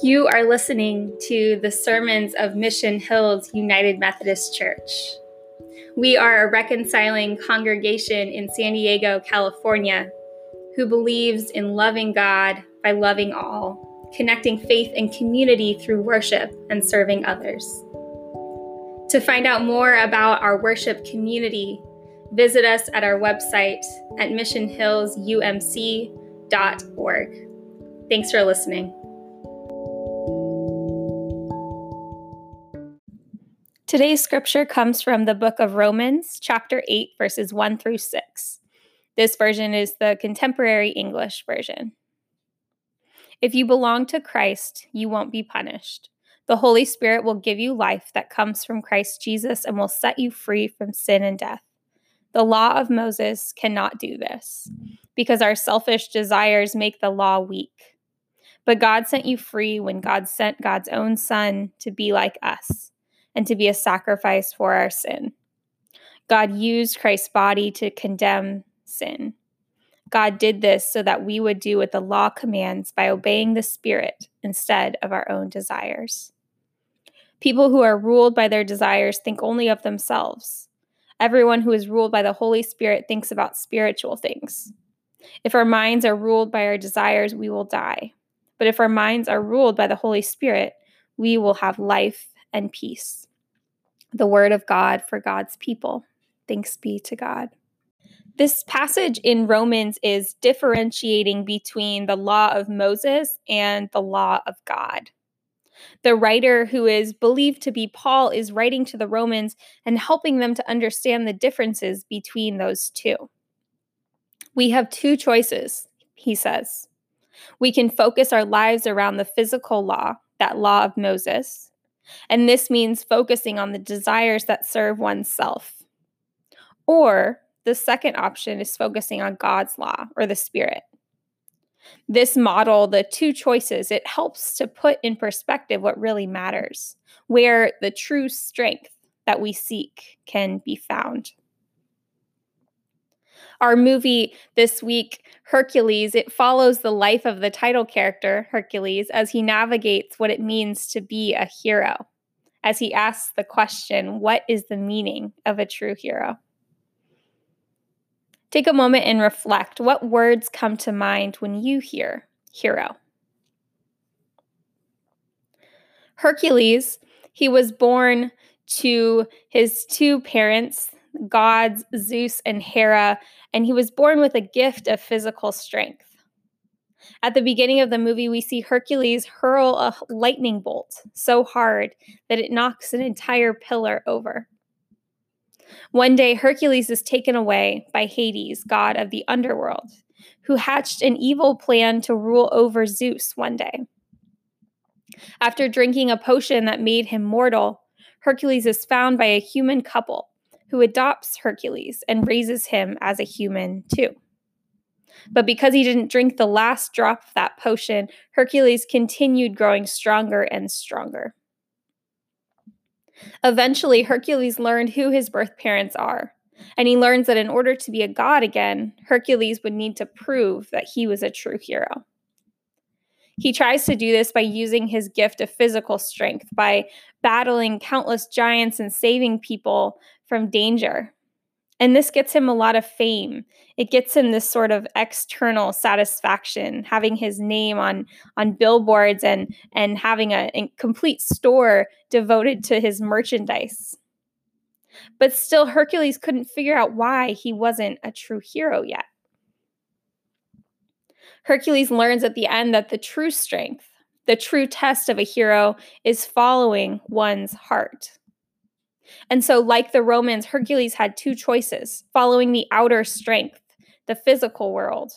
You are listening to the sermons of Mission Hills United Methodist Church. We are a reconciling congregation in San Diego, California, who believes in loving God by loving all, connecting faith and community through worship and serving others. To find out more about our worship community, visit us at our website at missionhillsumc.org. Thanks for listening. Today's scripture comes from the book of Romans, chapter 8, verses 1 through 6. This version is the contemporary English version. If you belong to Christ, you won't be punished. The Holy Spirit will give you life that comes from Christ Jesus and will set you free from sin and death. The law of Moses cannot do this because our selfish desires make the law weak. But God sent you free when God sent God's own Son to be like us and to be a sacrifice for our sin. God used Christ's body to condemn sin. God did this so that we would do what the law commands by obeying the Spirit instead of our own desires. People who are ruled by their desires think only of themselves. Everyone who is ruled by the Holy Spirit thinks about spiritual things. If our minds are ruled by our desires, we will die. But if our minds are ruled by the Holy Spirit, we will have life and peace. The word of God for God's people. Thanks be to God. This passage in Romans is differentiating between the law of Moses and the law of God. The writer, who is believed to be Paul, is writing to the Romans and helping them to understand the differences between those two. We have two choices, he says. We can focus our lives around the physical law, that law of Moses, and this means focusing on the desires that serve oneself. Or the second option is focusing on God's law or the Spirit. This model, the two choices, it helps to put in perspective what really matters, where the true strength that we seek can be found our movie this week, Hercules, it follows the life of the title character, Hercules, as he navigates what it means to be a hero, as he asks the question, What is the meaning of a true hero? Take a moment and reflect. What words come to mind when you hear hero? Hercules, he was born to his two parents, gods Zeus and Hera, and he was born with a gift of physical strength. At the beginning of the movie, we see Hercules hurl a lightning bolt so hard that it knocks an entire pillar over. One day, Hercules is taken away by Hades, god of the underworld, who hatched an evil plan to rule over Zeus one day. After drinking a potion that made him mortal, Hercules is found by a human couple who adopts Hercules and raises him as a human too. But because he didn't drink the last drop of that potion, Hercules continued growing stronger and stronger. Eventually, Hercules learned who his birth parents are, and he learns that in order to be a god again, Hercules would need to prove that he was a true hero. He tries to do this by using his gift of physical strength, by battling countless giants and saving people from danger. And this gets him a lot of fame. It gets him this sort of external satisfaction, having his name on on billboards and and having a, a complete store devoted to his merchandise. But still Hercules couldn't figure out why he wasn't a true hero yet. Hercules learns at the end that the true strength, the true test of a hero is following one's heart. And so, like the Romans, Hercules had two choices following the outer strength, the physical world,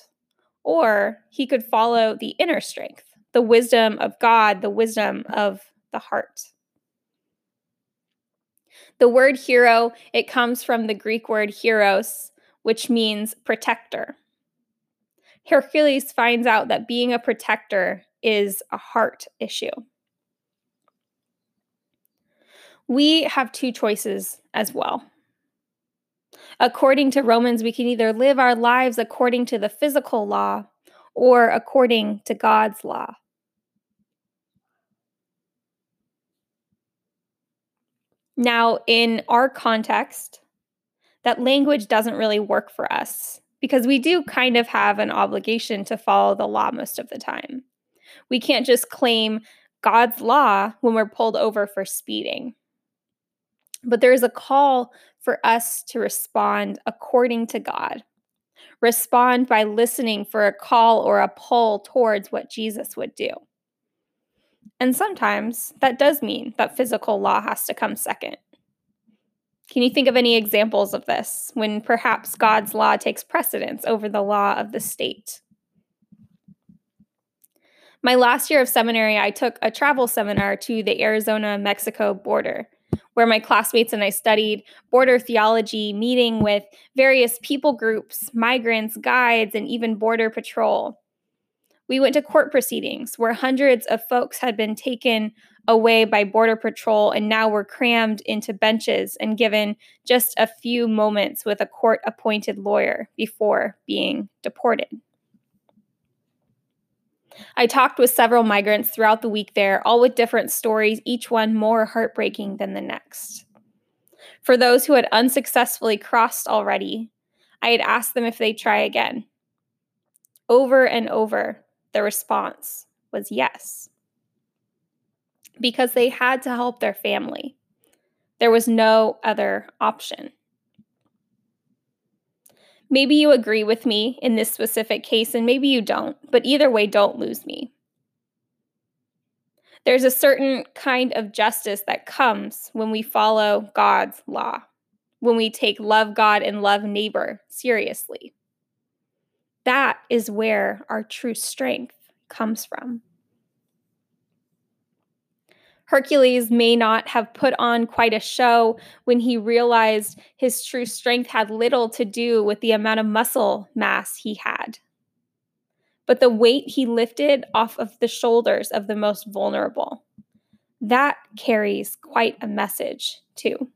or he could follow the inner strength, the wisdom of God, the wisdom of the heart. The word hero, it comes from the Greek word heros, which means protector. Hercules finds out that being a protector is a heart issue. We have two choices as well. According to Romans, we can either live our lives according to the physical law or according to God's law. Now, in our context, that language doesn't really work for us because we do kind of have an obligation to follow the law most of the time. We can't just claim God's law when we're pulled over for speeding. But there is a call for us to respond according to God. Respond by listening for a call or a pull towards what Jesus would do. And sometimes that does mean that physical law has to come second. Can you think of any examples of this when perhaps God's law takes precedence over the law of the state? My last year of seminary, I took a travel seminar to the Arizona Mexico border, where my classmates and I studied border theology, meeting with various people groups, migrants, guides, and even Border Patrol. We went to court proceedings where hundreds of folks had been taken away by Border Patrol and now were crammed into benches and given just a few moments with a court appointed lawyer before being deported. I talked with several migrants throughout the week there, all with different stories, each one more heartbreaking than the next. For those who had unsuccessfully crossed already, I had asked them if they'd try again. Over and over, the response was yes. Because they had to help their family. There was no other option. Maybe you agree with me in this specific case, and maybe you don't, but either way, don't lose me. There's a certain kind of justice that comes when we follow God's law, when we take love God and love neighbor seriously. That is where our true strength comes from. Hercules may not have put on quite a show when he realized his true strength had little to do with the amount of muscle mass he had, but the weight he lifted off of the shoulders of the most vulnerable. That carries quite a message, too.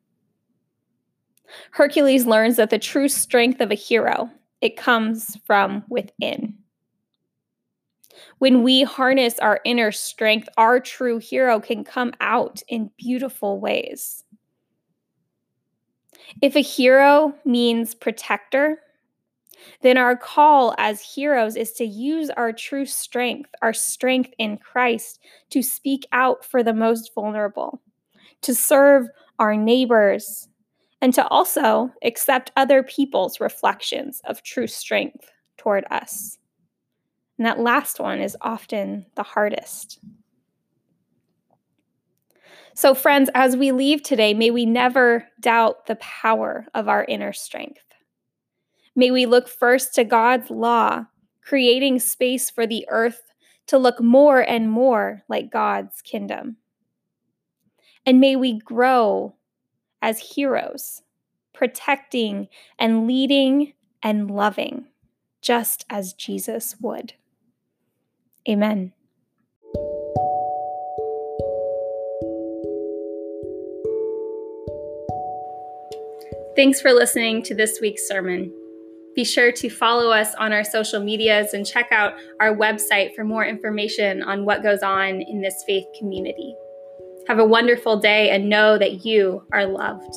Hercules learns that the true strength of a hero, it comes from within. When we harness our inner strength, our true hero can come out in beautiful ways. If a hero means protector, then our call as heroes is to use our true strength, our strength in Christ, to speak out for the most vulnerable, to serve our neighbors, and to also accept other people's reflections of true strength toward us. And that last one is often the hardest. So, friends, as we leave today, may we never doubt the power of our inner strength. May we look first to God's law, creating space for the earth to look more and more like God's kingdom. And may we grow as heroes, protecting and leading and loving, just as Jesus would. Amen. Thanks for listening to this week's sermon. Be sure to follow us on our social medias and check out our website for more information on what goes on in this faith community. Have a wonderful day and know that you are loved.